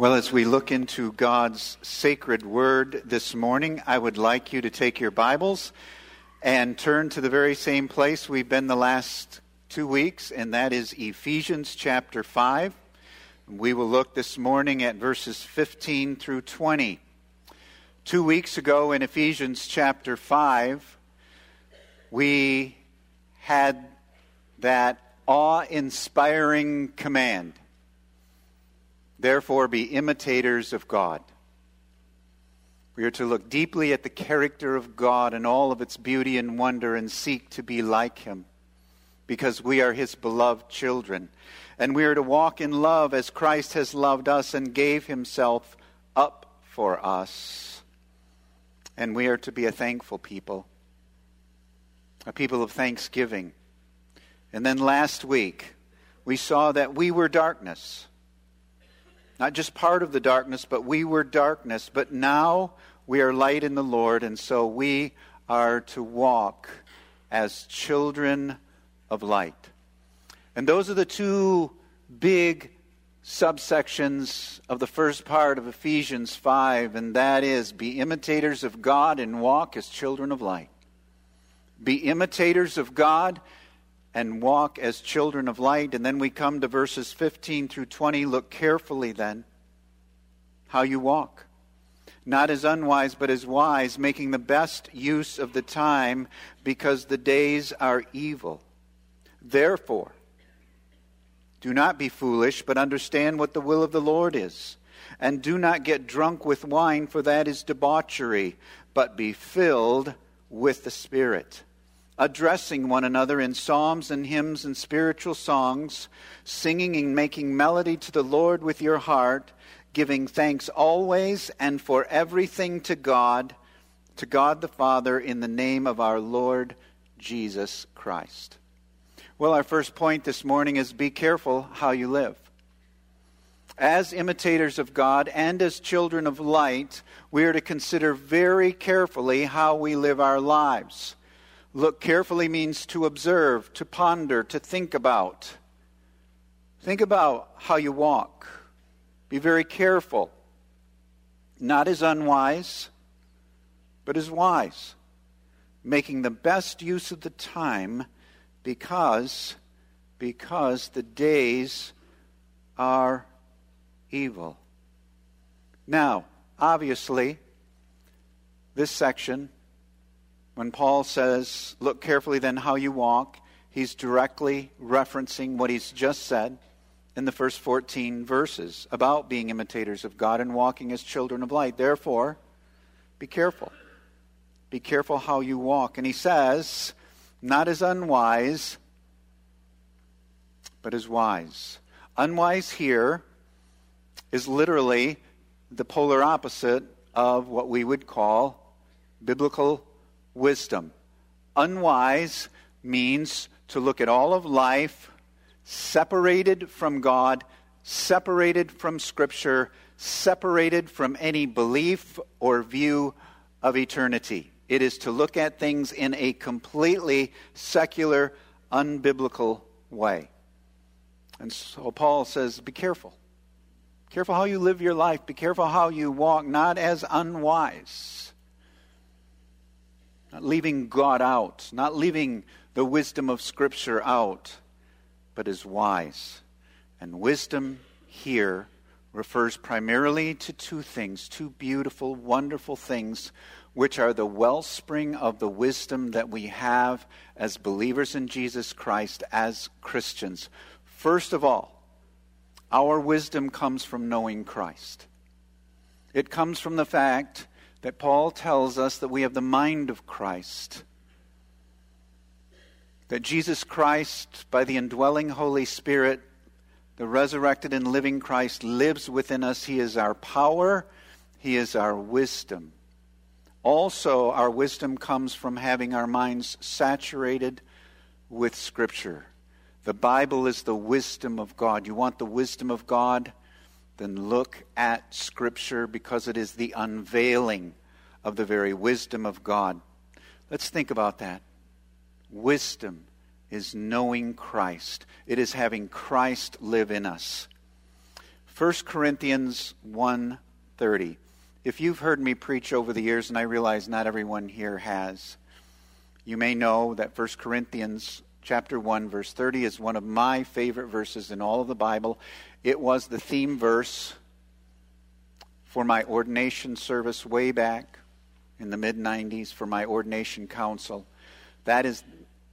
Well, as we look into God's sacred word this morning, I would like you to take your Bibles and turn to the very same place we've been the last two weeks, and that is Ephesians chapter 5. We will look this morning at verses 15 through 20. Two weeks ago in Ephesians chapter 5, we had that awe inspiring command Therefore, be imitators of God. We are to look deeply at the character of God and all of its beauty and wonder and seek to be like Him because we are His beloved children. And we are to walk in love as Christ has loved us and gave Himself up for us. And we are to be a thankful people, a people of thanksgiving. And then last week, we saw that we were darkness not just part of the darkness, but we were darkness. But now we are light in the Lord, and so we are to walk as children of light. And those are the two big subsections of the first part of Ephesians 5, and that is be imitators of God and walk as children of light. Be imitators of God and walk as children of light. And then we come to verses 15 through 20. Look carefully then how you walk. Not as unwise, but as wise, making the best use of the time because the days are evil. Therefore, do not be foolish, but understand what the will of the Lord is. And do not get drunk with wine, for that is debauchery, but be filled with the Spirit addressing one another in psalms and hymns and spiritual songs, singing and making melody to the Lord with your heart, giving thanks always and for everything to God, to God the Father, in the name of our Lord Jesus Christ. Well, our first point this morning is be careful how you live. As imitators of God and as children of light, we are to consider very carefully how we live our lives. Look carefully means to observe, to ponder, to think about. Think about how you walk. Be very careful. Not as unwise, but as wise. Making the best use of the time because because the days are evil. Now, obviously, this section when Paul says, Look carefully then how you walk, he's directly referencing what he's just said in the first 14 verses about being imitators of God and walking as children of light. Therefore, be careful. Be careful how you walk. And he says, not as unwise, but as wise. Unwise here is literally the polar opposite of what we would call biblical wisdom. Unwise means to look at all of life separated from God, separated from Scripture, separated from any belief or view of eternity. It is to look at things in a completely secular, unbiblical way. And so Paul says, be careful. Careful how you live your life. Be careful how you walk, not as unwise not leaving God out, not leaving the wisdom of Scripture out, but is wise. And wisdom here refers primarily to two things, two beautiful, wonderful things, which are the wellspring of the wisdom that we have as believers in Jesus Christ, as Christians. First of all, our wisdom comes from knowing Christ. It comes from the fact that Paul tells us that we have the mind of Christ. That Jesus Christ, by the indwelling Holy Spirit, the resurrected and living Christ, lives within us. He is our power, He is our wisdom. Also, our wisdom comes from having our minds saturated with Scripture. The Bible is the wisdom of God. You want the wisdom of God? Then look at Scripture because it is the unveiling of the very wisdom of God. Let's think about that. Wisdom is knowing Christ, it is having Christ live in us. 1 Corinthians 1:30. If you've heard me preach over the years and I realize not everyone here has, you may know that 1 Corinthians chapter 1 verse 30 is one of my favorite verses in all of the Bible. It was the theme verse for my ordination service way back in the mid 90s for my ordination council. That is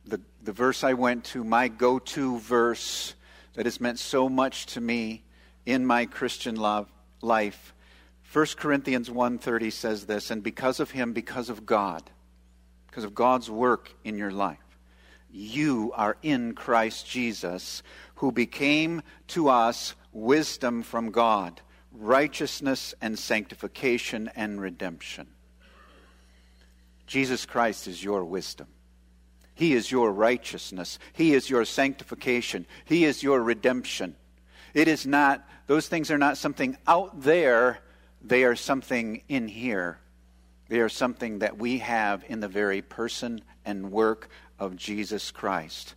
the, the verse I went to, my go to verse that has meant so much to me in my Christian love, life. 1 Corinthians 1:30 says this, and because of him, because of God, because of God's work in your life, you are in Christ Jesus, who became to us wisdom from God, righteousness and sanctification and redemption. Jesus Christ is your wisdom. He is your righteousness. He is your sanctification. He is your redemption. It is not, those things are not something out there, they are something in here. They are something that we have in the very person and work of Jesus Christ,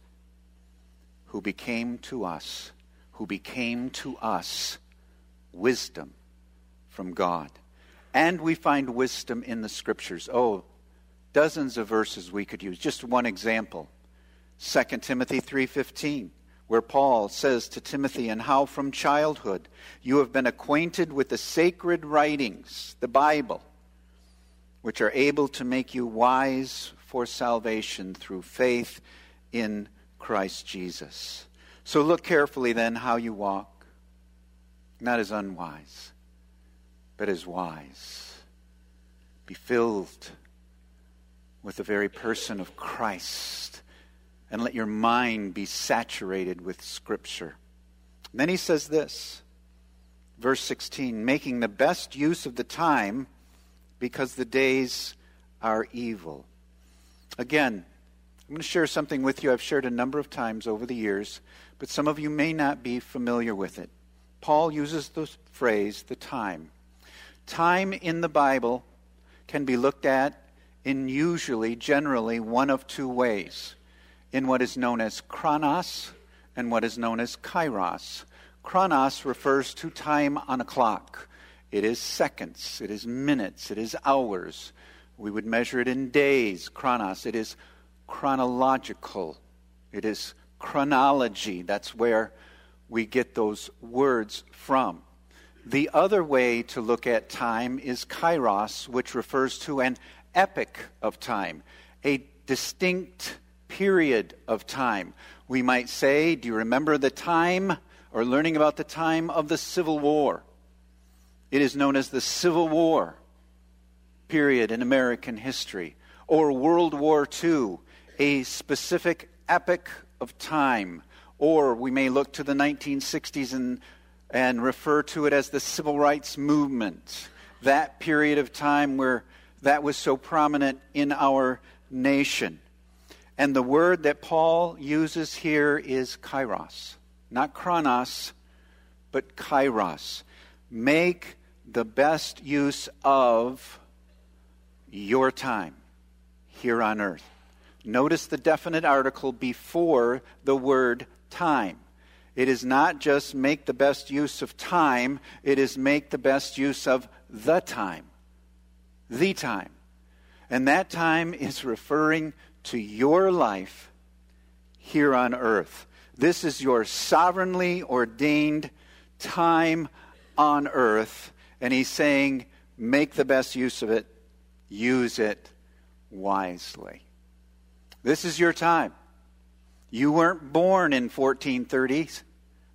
who became to us, who became to us wisdom from God. And we find wisdom in the scriptures. Oh, dozens of verses we could use. Just one example. 2 Timothy 3:15 where Paul says to Timothy, and how from childhood you have been acquainted with the sacred writings, the Bible, which are able to make you wise for salvation through faith in Christ Jesus. So look carefully then how you walk, not as unwise, but as wise. Be filled with the very person of Christ and let your mind be saturated with Scripture. then he says this, verse 16 making the best use of the time because the days are evil. Again, I'm going to share something with you I've shared a number of times over the years, but some of you may not be familiar with it. Paul uses the phrase the time. Time in the Bible can be looked at in usually, generally, one of two ways in what is known as chronos and what is known as kairos. Chronos refers to time on a clock. It is seconds, it is minutes, it is hours. We would measure it in days, chronos. It is chronological, it is chronology. That's where we get those words from. The other way to look at time is kairos, which refers to an epoch of time, a distinct period of time. We might say, Do you remember the time or learning about the time of the Civil War? It is known as the Civil War period in American history, or World War II, a specific epoch of time, or we may look to the 1960s and, and refer to it as the Civil Rights Movement, that period of time where that was so prominent in our nation. And the word that Paul uses here is kairos, not chronos, but kairos. Make the best use of your time here on earth. Notice the definite article before the word time. It is not just make the best use of time, it is make the best use of the time. The time. And that time is referring to your life here on earth. This is your sovereignly ordained time on earth. And he's saying, make the best use of it use it wisely. This is your time. You weren't born in 1430s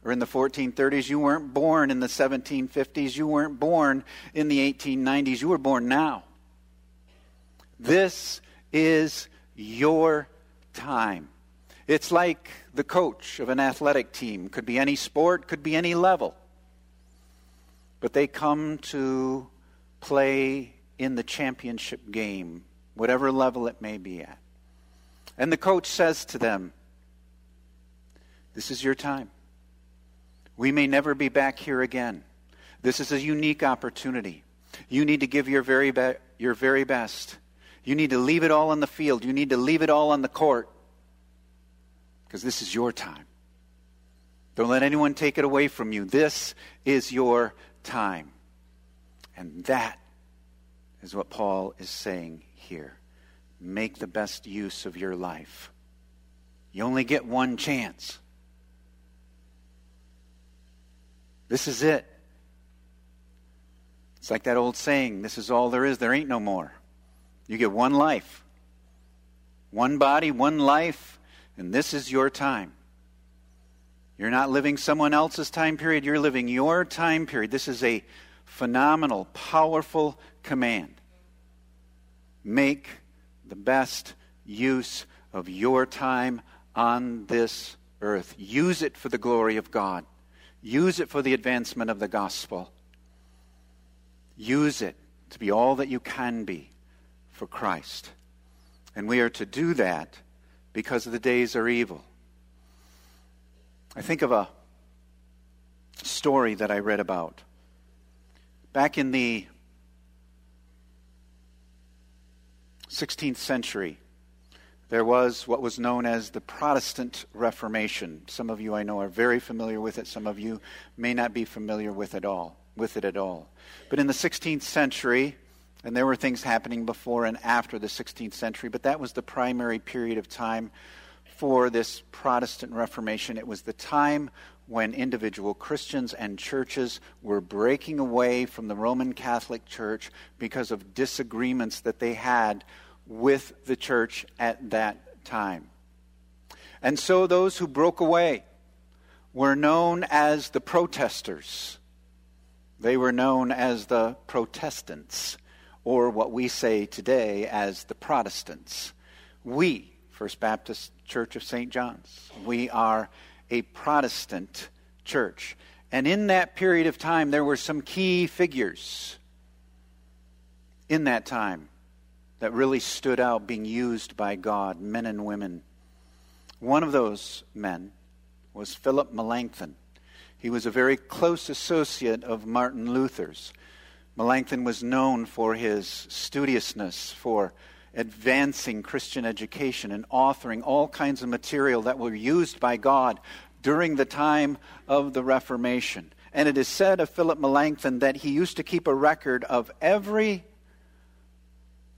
or in the 1430s. You weren't born in the 1750s. You weren't born in the 1890s. You were born now. This is your time. It's like the coach of an athletic team. Could be any sport, could be any level. But they come to play in the championship game, whatever level it may be at. And the coach says to them, This is your time. We may never be back here again. This is a unique opportunity. You need to give your very, be- your very best. You need to leave it all on the field. You need to leave it all on the court. Because this is your time. Don't let anyone take it away from you. This is your time. And that is what Paul is saying here. Make the best use of your life. You only get one chance. This is it. It's like that old saying this is all there is, there ain't no more. You get one life, one body, one life, and this is your time. You're not living someone else's time period, you're living your time period. This is a phenomenal, powerful command. Make the best use of your time on this earth. Use it for the glory of God. Use it for the advancement of the gospel. Use it to be all that you can be for Christ. And we are to do that because the days are evil. I think of a story that I read about. Back in the 16th century, there was what was known as the Protestant Reformation. Some of you I know are very familiar with it. Some of you may not be familiar with it all, with it at all. But in the 16th century, and there were things happening before and after the 16th century, but that was the primary period of time for this Protestant Reformation. It was the time when individual Christians and churches were breaking away from the Roman Catholic Church because of disagreements that they had with the church at that time. And so those who broke away were known as the protesters. They were known as the Protestants, or what we say today as the Protestants. We, First Baptist Church of St. John's. We are a Protestant church. And in that period of time, there were some key figures in that time that really stood out being used by God, men and women. One of those men was Philip Melanchthon. He was a very close associate of Martin Luther's. Melanchthon was known for his studiousness, for advancing Christian education and authoring all kinds of material that were used by God during the time of the Reformation. And it is said of Philip Melanchthon that he used to keep a record of every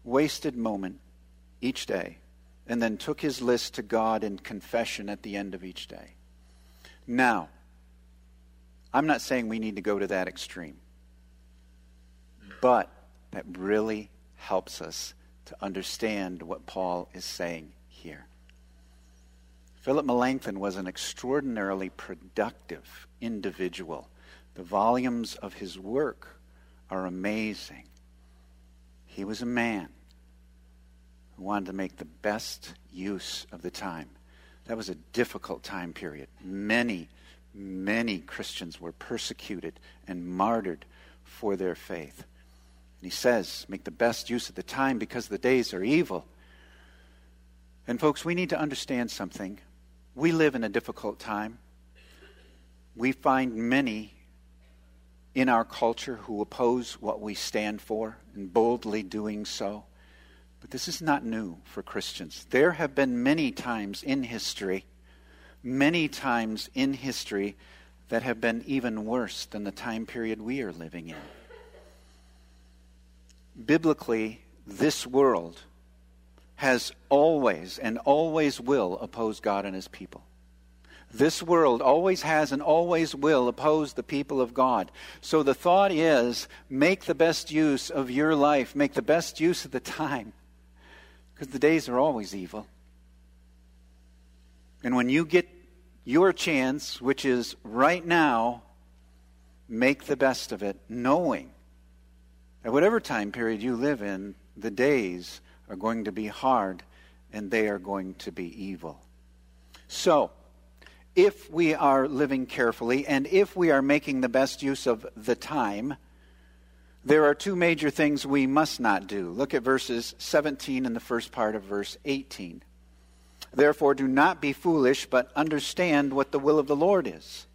wasted moment each day and then took his list to God in confession at the end of each day. Now, I'm not saying we need to go to that extreme, but that really helps us to understand what Paul is saying here. Philip Melanchthon was an extraordinarily productive individual. The volumes of his work are amazing. He was a man who wanted to make the best use of the time. That was a difficult time period. Many, many Christians were persecuted and martyred for their faith. And he says, make the best use of the time because the days are evil. And, folks, we need to understand something. We live in a difficult time. We find many in our culture who oppose what we stand for and boldly doing so. But this is not new for Christians. There have been many times in history, many times in history that have been even worse than the time period we are living in biblically, this world has always and always will oppose God and his people. This world always has and always will oppose the people of God. So the thought is make the best use of your life, make the best use of the time, because the days are always evil. And when you get your chance, which is right now, make the best of it, knowing at whatever time period you live in, the days are going to be hard and they are going to be evil. So, if we are living carefully and if we are making the best use of the time, there are two major things we must not do. Look at verses 17 and the first part of verse 18. Therefore, do not be foolish, but understand what the will of the Lord is.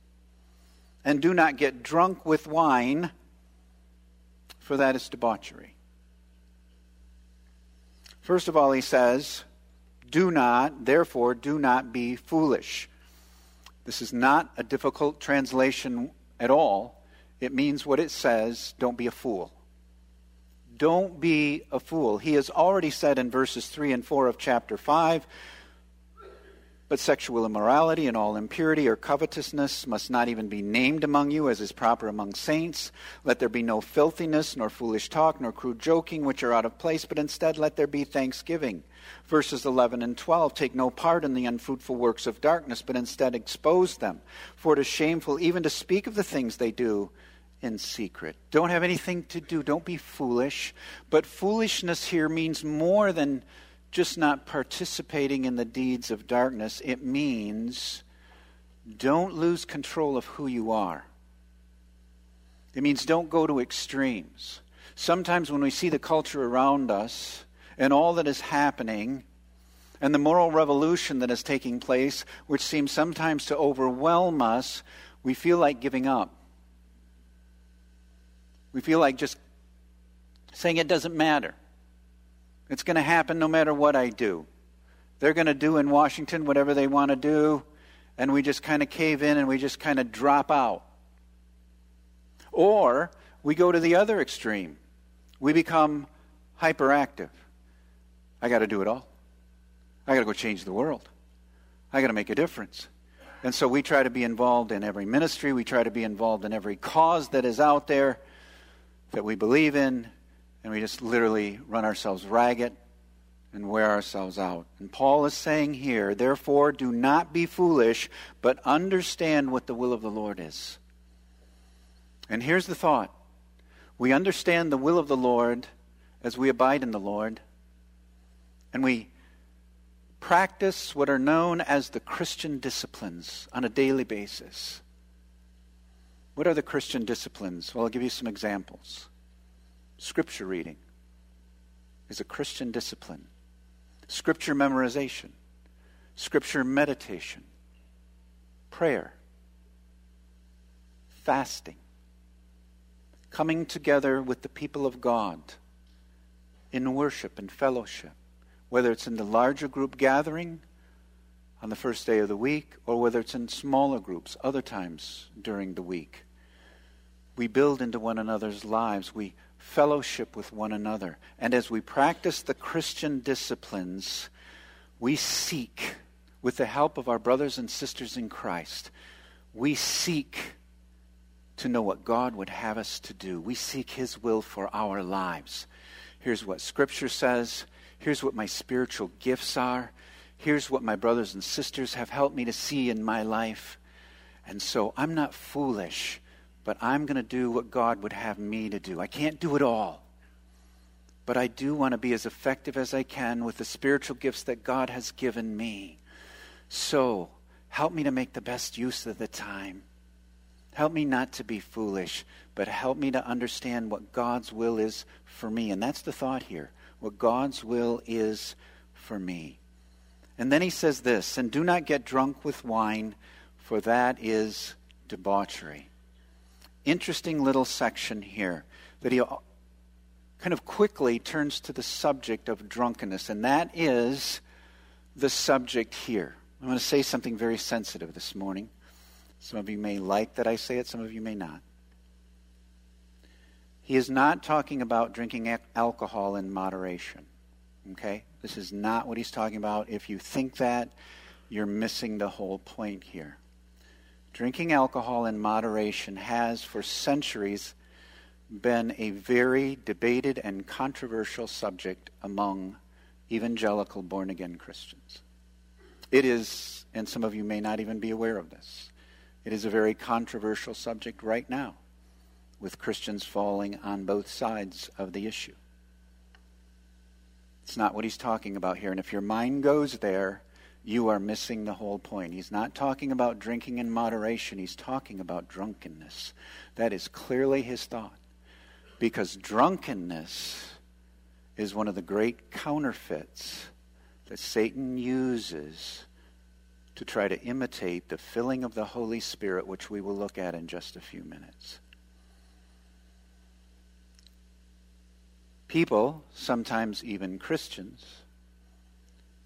And do not get drunk with wine for that is debauchery. First of all, he says, Do not, therefore, do not be foolish. This is not a difficult translation at all. It means what it says don't be a fool. Don't be a fool. He has already said in verses 3 and 4 of chapter 5 but sexual immorality and all impurity or covetousness must not even be named among you, as is proper among saints. Let there be no filthiness, nor foolish talk, nor crude joking, which are out of place, but instead let there be thanksgiving. Verses 11 and 12 Take no part in the unfruitful works of darkness, but instead expose them. For it is shameful even to speak of the things they do in secret. Don't have anything to do. Don't be foolish. But foolishness here means more than just not participating in the deeds of darkness, it means don't lose control of who you are. It means don't go to extremes. Sometimes when we see the culture around us and all that is happening, and the moral revolution that is taking place, which seems sometimes to overwhelm us, we feel like giving up. We feel like just saying it doesn't matter. It's going to happen no matter what I do. They're going to do in Washington whatever they want to do, and we just kind of cave in and we just kind of drop out. Or we go to the other extreme. We become hyperactive. I got to do it all. I got to go change the world. I got to make a difference. And so we try to be involved in every ministry, we try to be involved in every cause that is out there that we believe in, and we just literally run ourselves ragged and wear ourselves out. And Paul is saying here, therefore, do not be foolish, but understand what the will of the Lord is. And here's the thought we understand the will of the Lord as we abide in the Lord, and we practice what are known as the Christian disciplines on a daily basis. What are the Christian disciplines? Well, I'll give you some examples. Scripture reading is a Christian discipline. Scripture memorization, Scripture meditation, prayer, fasting, coming together with the people of God in worship and fellowship, whether it's in the larger group gathering on the first day of the week or whether it's in smaller groups other times during the week. We build into one another's lives. We fellowship with one another. And as we practice the Christian disciplines, we seek, with the help of our brothers and sisters in Christ, we seek to know what God would have us to do. We seek His will for our lives. Here's what Scripture says. Here's what my spiritual gifts are. Here's what my brothers and sisters have helped me to see in my life. And so I'm not foolish but I'm going to do what God would have me to do. I can't do it all. But I do want to be as effective as I can with the spiritual gifts that God has given me. So, help me to make the best use of the time. Help me not to be foolish, but help me to understand what God's will is for me. And that's the thought here what God's will is for me. And then he says this and do not get drunk with wine, for that is debauchery interesting little section here that he kind of quickly turns to the subject of drunkenness, and that is the subject here. I'm going to say something very sensitive this morning. Some of you may like that I say it, some of you may not. He is not talking about drinking alcohol in moderation. Okay? This is not what he's talking about. If you think that, you're missing the whole point here. Drinking alcohol in moderation has, for centuries, been a very debated and controversial subject among evangelical born again Christians. It is, and some of you may not even be aware of this, it is a very controversial subject right now, with Christians falling on both sides of the issue. It's not what he's talking about here. And if your mind goes there, you are missing the whole point. He's not talking about drinking in moderation, he's talking about drunkenness. That is clearly his thought. Because drunkenness is one of the great counterfeits that Satan uses to try to imitate the filling of the Holy Spirit, which we will look at in just a few minutes. People, sometimes even Christians,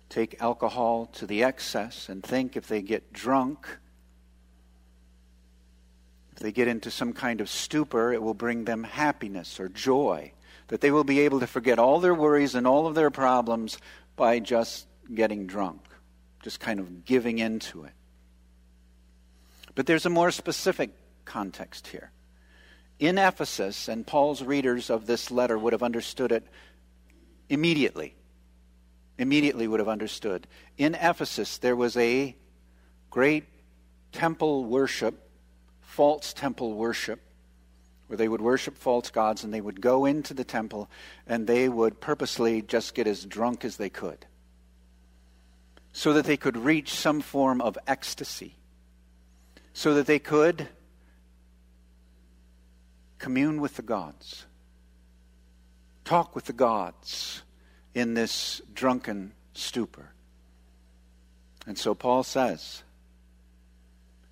take alcohol to the excess and think if they get drunk, If they get into some kind of stupor, it will bring them happiness or joy, that they will be able to forget all their worries and all of their problems by just getting drunk, just kind of giving into it. But there's a more specific context here. In Ephesus, and Paul's readers of this letter would have understood it immediately. Immediately would have understood. In Ephesus, there was a great temple worship, false temple worship, where they would worship false gods and they would go into the temple and they would purposely just get as drunk as they could so that they could reach some form of ecstasy, so that they could commune with the gods, talk with the gods in this drunken stupor. And so Paul says,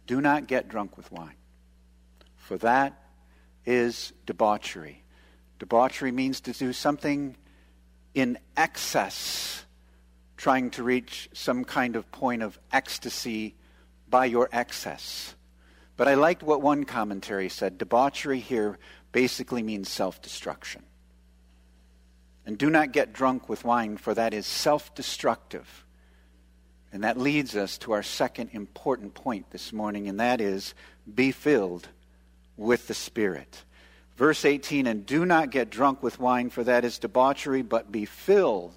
Do not get drunk with wine, for that is debauchery. Debauchery means to do something in excess, trying to reach some kind of point of ecstasy by your excess. But I liked what one commentary said. Debauchery here basically means self destruction. And do not get drunk with wine, for that is self destructive. And that leads us to our second important point this morning, and that is be filled with the Spirit. Verse 18, and do not get drunk with wine, for that is debauchery, but be filled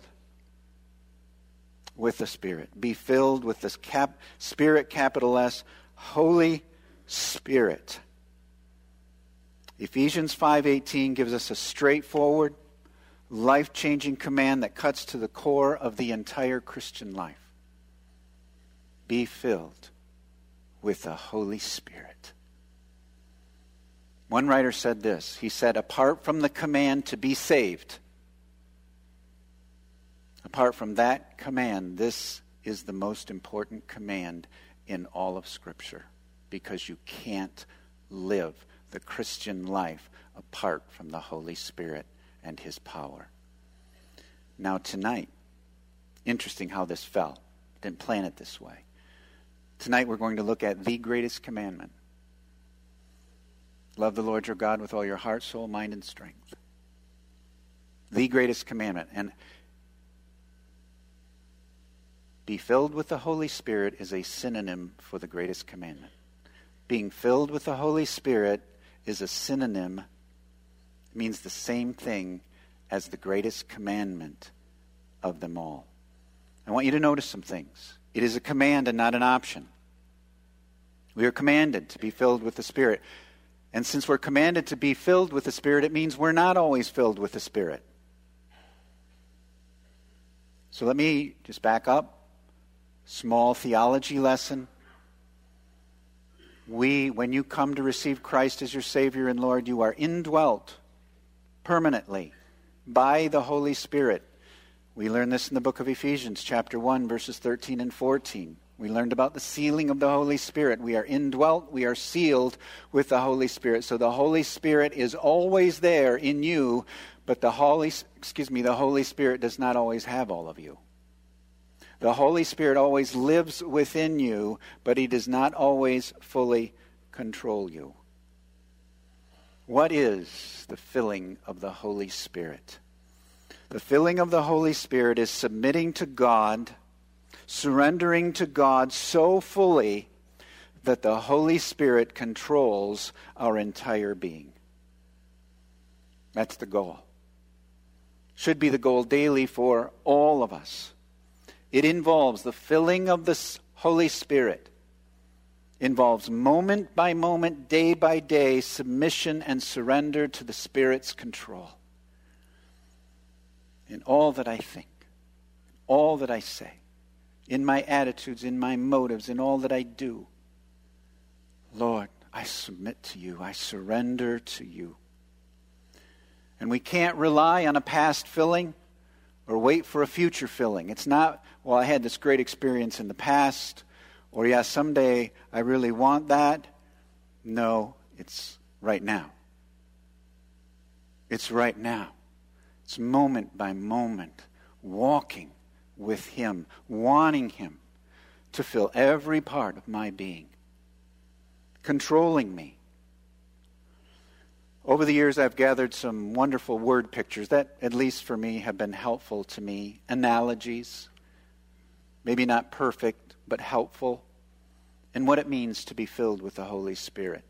with the Spirit. Be filled with the cap, Spirit, capital S, Holy Spirit. Ephesians 5:18 gives us a straightforward, life-changing command that cuts to the core of the entire Christian life. Be filled with the Holy Spirit. One writer said this. He said, apart from the command to be saved, apart from that command, this is the most important command in all of Scripture because you can't live the Christian life apart from the Holy Spirit and His power. Now, tonight, interesting how this fell. Didn't plan it this way. Tonight, we're going to look at the greatest commandment love the Lord your God with all your heart, soul, mind, and strength. The greatest commandment. And be filled with the Holy Spirit is a synonym for the greatest commandment being filled with the Holy Spirit is a synonym, means the same thing as the greatest commandment of them all. I want you to notice some things. It is a command and not an option. We are commanded to be filled with the Spirit. And since we're commanded to be filled with the Spirit, it means we're not always filled with the Spirit. So let me just back up. Small theology lesson we, when you come to receive Christ as your Savior and Lord, you are indwelt permanently by the Holy Spirit. We learn this in the book of Ephesians, chapter 1, verses 13 and 14. We learned about the sealing of the Holy Spirit. We are indwelt, we are sealed with the Holy Spirit. So the Holy Spirit is always there in you, but the Holy excuse me, the Holy Spirit does not always have all of you. The Holy Spirit always lives within you, but He does not always fully control you. What is the filling of the Holy Spirit? The filling of the Holy Spirit is submitting to God, surrendering to God so fully that the Holy Spirit controls our entire being. That's the goal. Should be the goal daily for all of us. It involves the filling of the Holy Spirit. Involves moment by moment, day by day, submission and surrender to the Spirit's control. In all that I think, all that I say, in my attitudes, in my motives, in all that I do. Lord, I submit to you. I surrender to you. And we can't rely on a past filling or wait for a future filling. It's not, well, I had this great experience in the past, or yeah, someday I really want that. No, it's right now. It's right now. It's moment by moment, walking with Him, wanting Him to fill every part of my being, controlling me, Over the years, I've gathered some wonderful word pictures that, at least for me, have been helpful to me. Analogies, maybe not perfect, but helpful, and what it means to be filled with the Holy Spirit.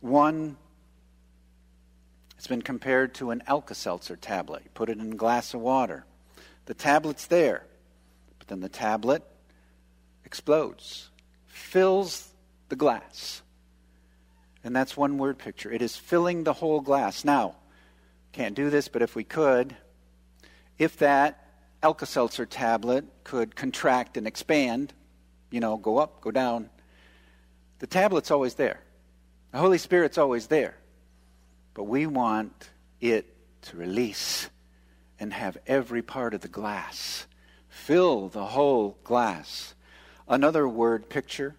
One it's been compared to an Alka Seltzer tablet. You put it in a glass of water. The tablet's there, but then the tablet explodes, fills the glass. And that's one word picture. It is filling the whole glass. Now, can't do this, but if we could, if that Alka Seltzer tablet could contract and expand, you know, go up, go down, the tablet's always there. The Holy Spirit's always there. But we want it to release and have every part of the glass. Fill the whole glass. Another word picture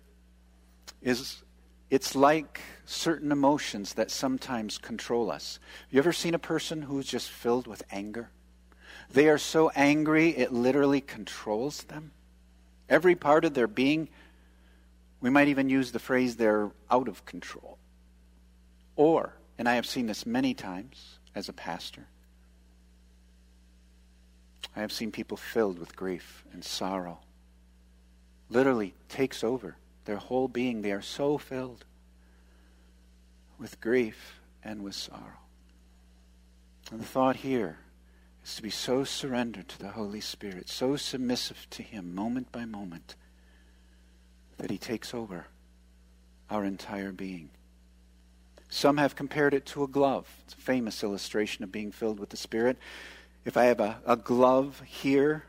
is it's like certain emotions that sometimes control us. You ever seen a person who's just filled with anger? They are so angry it literally controls them. Every part of their being, we might even use the phrase they're out of control. Or, and I have seen this many times as a pastor, I have seen people filled with grief and sorrow. Literally takes over their whole being. They are so filled with grief and with sorrow. And the thought here is to be so surrendered to the Holy Spirit, so submissive to Him moment by moment, that He takes over our entire being. Some have compared it to a glove. It's a famous illustration of being filled with the Spirit. If I have a, a glove here,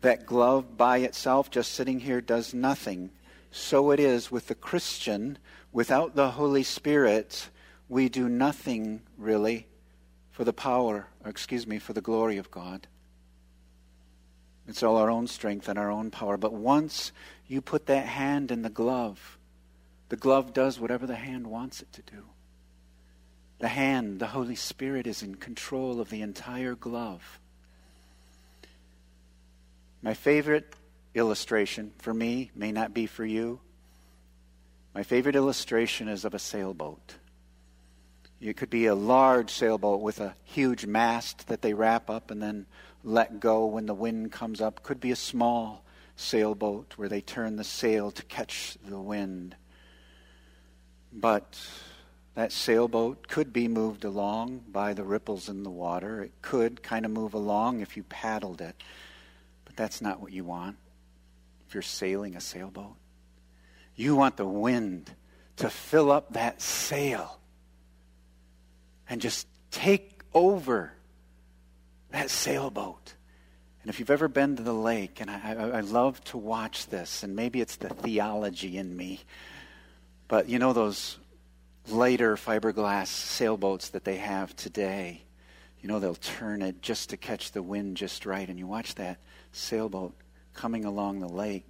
that glove by itself, just sitting here, does nothing. So it is with the Christian Without the Holy Spirit, we do nothing really for the power, or excuse me, for the glory of God. It's all our own strength and our own power. But once you put that hand in the glove, the glove does whatever the hand wants it to do. The hand, the Holy Spirit, is in control of the entire glove. My favorite illustration for me may not be for you. My favorite illustration is of a sailboat. It could be a large sailboat with a huge mast that they wrap up and then let go when the wind comes up. Could be a small sailboat where they turn the sail to catch the wind. But that sailboat could be moved along by the ripples in the water. It could kind of move along if you paddled it. But that's not what you want if you're sailing a sailboat. You want the wind to fill up that sail and just take over that sailboat. And if you've ever been to the lake, and I, I, I, love to watch this, and maybe it's the theology in me, but you know those lighter fiberglass sailboats that they have today? You know, they'll turn it just to catch the wind just right, and you watch that sailboat coming along the lake,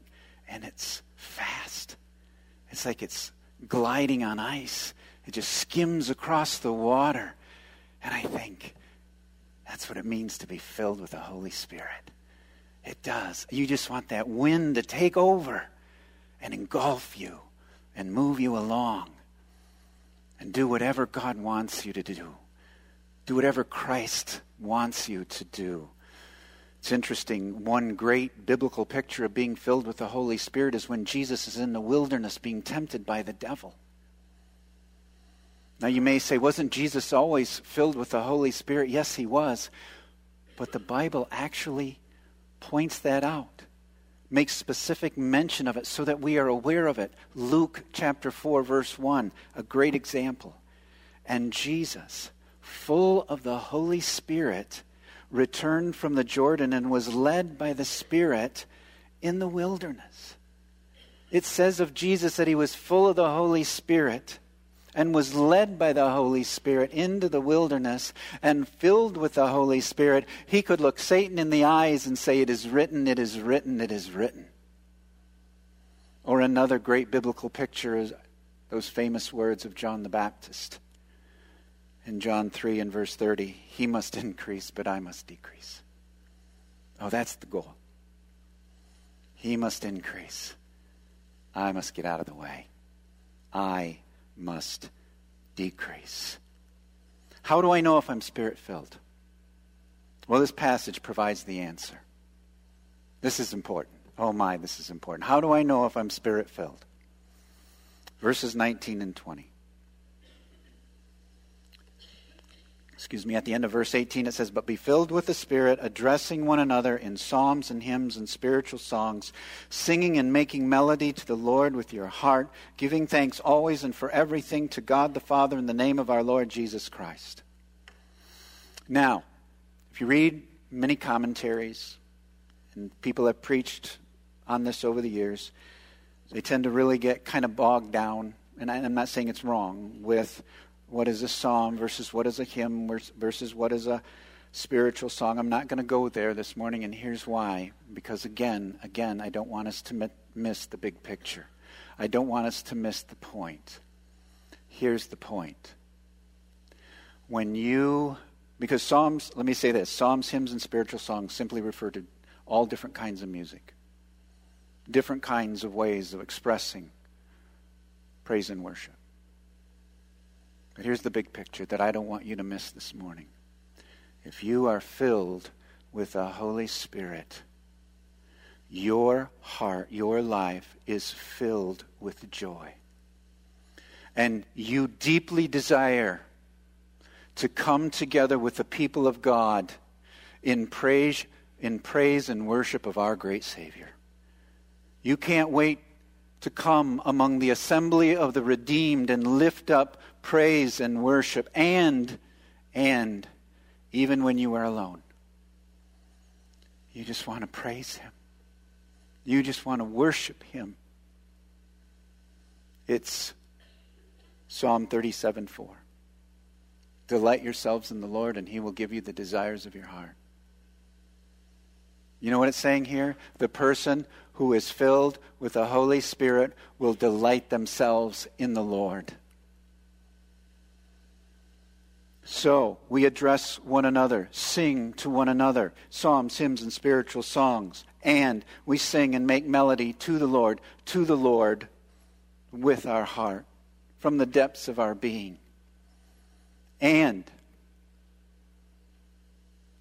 and it's fast. It's like it's gliding on ice. It just skims across the water. And I think that's what it means to be filled with the Holy Spirit. It does. You just want that wind to take over and engulf you and move you along and do whatever God wants you to do. Do whatever Christ wants you to do. It's interesting. One great biblical picture of being filled with the Holy Spirit is when Jesus is in the wilderness being tempted by the devil. Now, you may say, wasn't Jesus always filled with the Holy Spirit? Yes, he was. But the Bible actually points that out, makes specific mention of it so that we are aware of it. Luke chapter 4, verse 1, a great example. And Jesus, full of the Holy Spirit, returned from the Jordan and was led by the Spirit in the wilderness. It says of Jesus that he was full of the Holy Spirit and was led by the Holy Spirit into the wilderness and filled with the Holy Spirit. He could look Satan in the eyes and say, It is written, it is written, it is written. Or another great biblical picture is those famous words of John the Baptist in John 3 and verse 30 He must increase, but I must decrease. Oh, that's the goal. He must increase. I must get out of the way. I must decrease. How do I know if I'm spirit filled? Well, this passage provides the answer. This is important. Oh my, this is important. How do I know if I'm spirit filled? Verses 19 and 20. Excuse me, at the end of verse 18, it says, But be filled with the Spirit, addressing one another in psalms and hymns and spiritual songs, singing and making melody to the Lord with your heart, giving thanks always and for everything to God the Father in the name of our Lord Jesus Christ. Now, if you read many commentaries, and people have preached on this over the years, they tend to really get kind of bogged down, and I'm not saying it's wrong, with what is a psalm versus what is a hymn versus what is a spiritual song. I'm not going to go there this morning, and here's why. Because again, again, I don't want us to miss the big picture. I don't want us to miss the point. Here's the point. When you, because Psalms, let me say this Psalms, hymns, and spiritual songs simply refer to all different kinds of music, different kinds of ways of expressing praise and worship. But here's the big picture that I don't want you to miss this morning. If you are filled with the Holy Spirit, your heart, your life is filled with joy. And you deeply desire to come together with the people of God in praise, in praise and worship of our great Savior. You can't wait to come among the assembly of the redeemed and lift up praise and worship and and even when you are alone. You just want to praise him. You just want to worship him. It's psalm 37 4 delight yourselves in the lord and he will give you the desires of your heart. You know what it's saying here? The person who is filled with the Holy Spirit will delight themselves in the Lord. So we address one another, sing to one another, psalms, hymns, and spiritual songs. And we sing and make melody to the Lord, to the Lord with our heart, from the depths of our being. And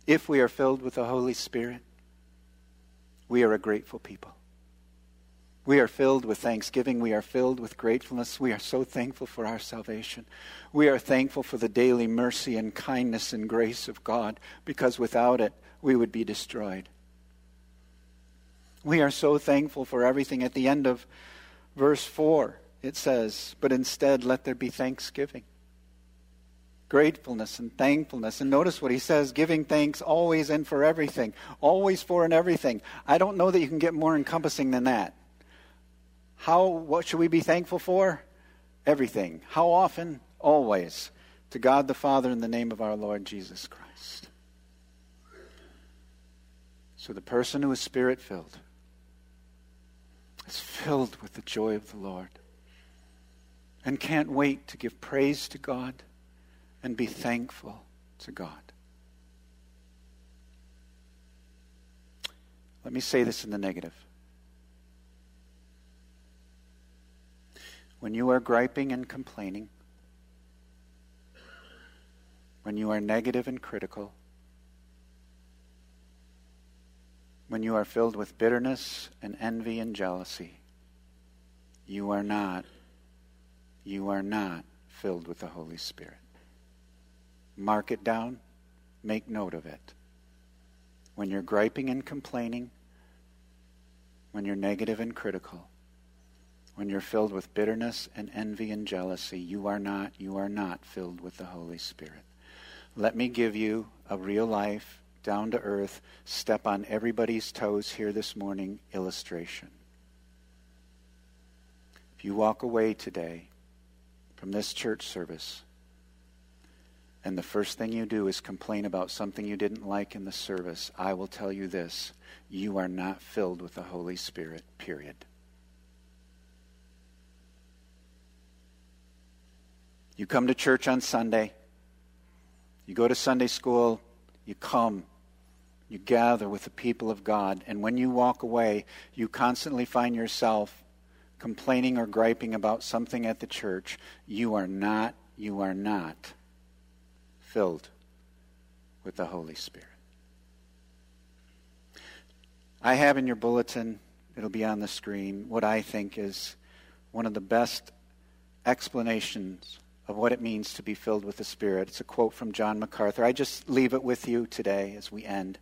if we are filled with the Holy Spirit, we are a grateful people. We are filled with thanksgiving. We are filled with gratefulness. We are so thankful for our salvation. We are thankful for the daily mercy and kindness and grace of God because without it, we would be destroyed. We are so thankful for everything. At the end of verse 4, it says, But instead, let there be thanksgiving. Gratefulness and thankfulness. And notice what he says giving thanks always and for everything. Always for and everything. I don't know that you can get more encompassing than that. How, what should we be thankful for? Everything. How often? Always. To God the Father in the name of our Lord Jesus Christ. So the person who is spirit filled is filled with the joy of the Lord and can't wait to give praise to God and be thankful to God. Let me say this in the negative. When you are griping and complaining, when you are negative and critical, when you are filled with bitterness and envy and jealousy, you are not, you are not filled with the Holy Spirit. Mark it down, make note of it. When you're griping and complaining, when you're negative and critical, when you're filled with bitterness and envy and jealousy, you are not, you are not filled with the Holy Spirit. Let me give you a real life, down to earth, step on everybody's toes here this morning illustration. If you walk away today from this church service, and the first thing you do is complain about something you didn't like in the service, I will tell you this you are not filled with the Holy Spirit, period. You come to church on Sunday. You go to Sunday school. You come. You gather with the people of God. And when you walk away, you constantly find yourself complaining or griping about something at the church. You are not, you are not filled with the Holy Spirit. I have in your bulletin, it'll be on the screen, what I think is one of the best explanations of what it means to be filled with the Spirit. It's a quote from John MacArthur. I just leave it with you today as we end.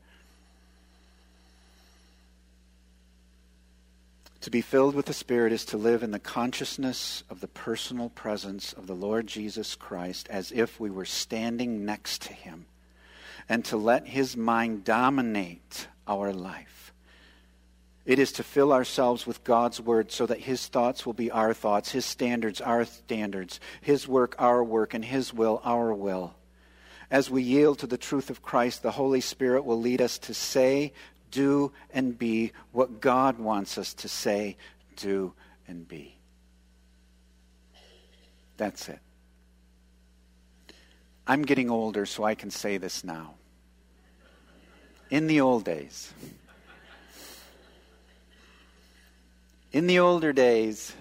To be filled with the Spirit is to live in the consciousness of the personal presence of the Lord Jesus Christ as if we were standing next to Him, and to let His mind dominate our life. It is to fill ourselves with God's Word so that His thoughts will be our thoughts, His standards our standards, His work our work, and His will our will. As we yield to the truth of Christ, the Holy Spirit will lead us to say, do, and be what God wants us to say, do, and be. That's it. I'm getting older, so I can say this now. In the old days, In the older days,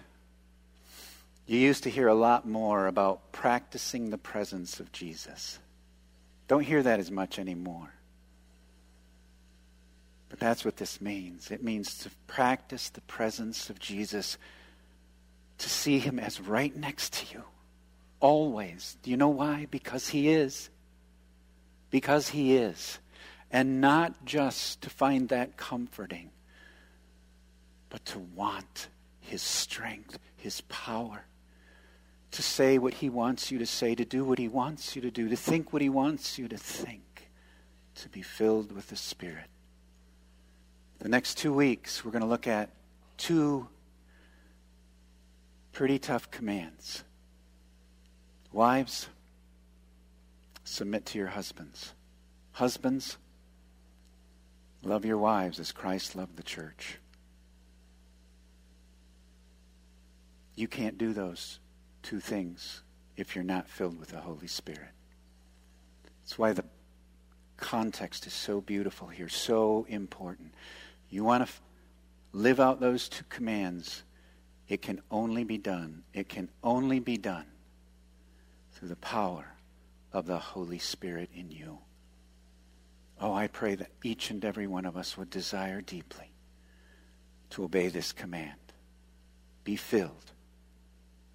you used to hear a lot more about practicing the presence of Jesus. Don't hear that as much anymore. But that's what this means. It means to practice the presence of Jesus, to see him as right next to you, always. Do you know why? Because he is. Because he is. And not just to find that comforting, but to want His strength, His power, to say what He wants you to say, to do what He wants you to do, to think what He wants you to think, to be filled with the Spirit. The next two weeks, we're going to look at two pretty tough commands. Wives, submit to your husbands. Husbands, love your wives as Christ loved the church. You can't do those two things if you're not filled with the Holy Spirit. That's why the context is so beautiful here, so important. You want to f- live out those two commands, it can only be done. It can only be done through the power of the Holy Spirit in you. Oh, I pray that each and every one of us would desire deeply to obey this command. Be filled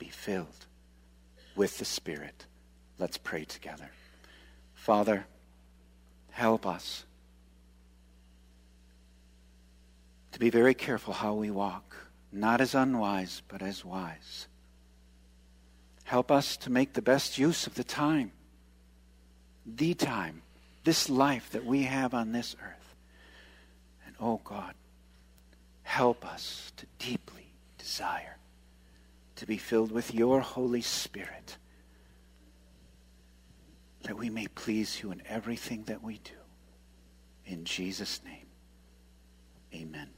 be filled with the Spirit. Let's pray together. Father, help us to be very careful how we walk, not as unwise, but as wise. Help us to make the best use of the time, the time, this life that we have on this earth. And oh God, help us to deeply desire to be filled with your Holy Spirit, that we may please you in everything that we do. In Jesus' name, amen.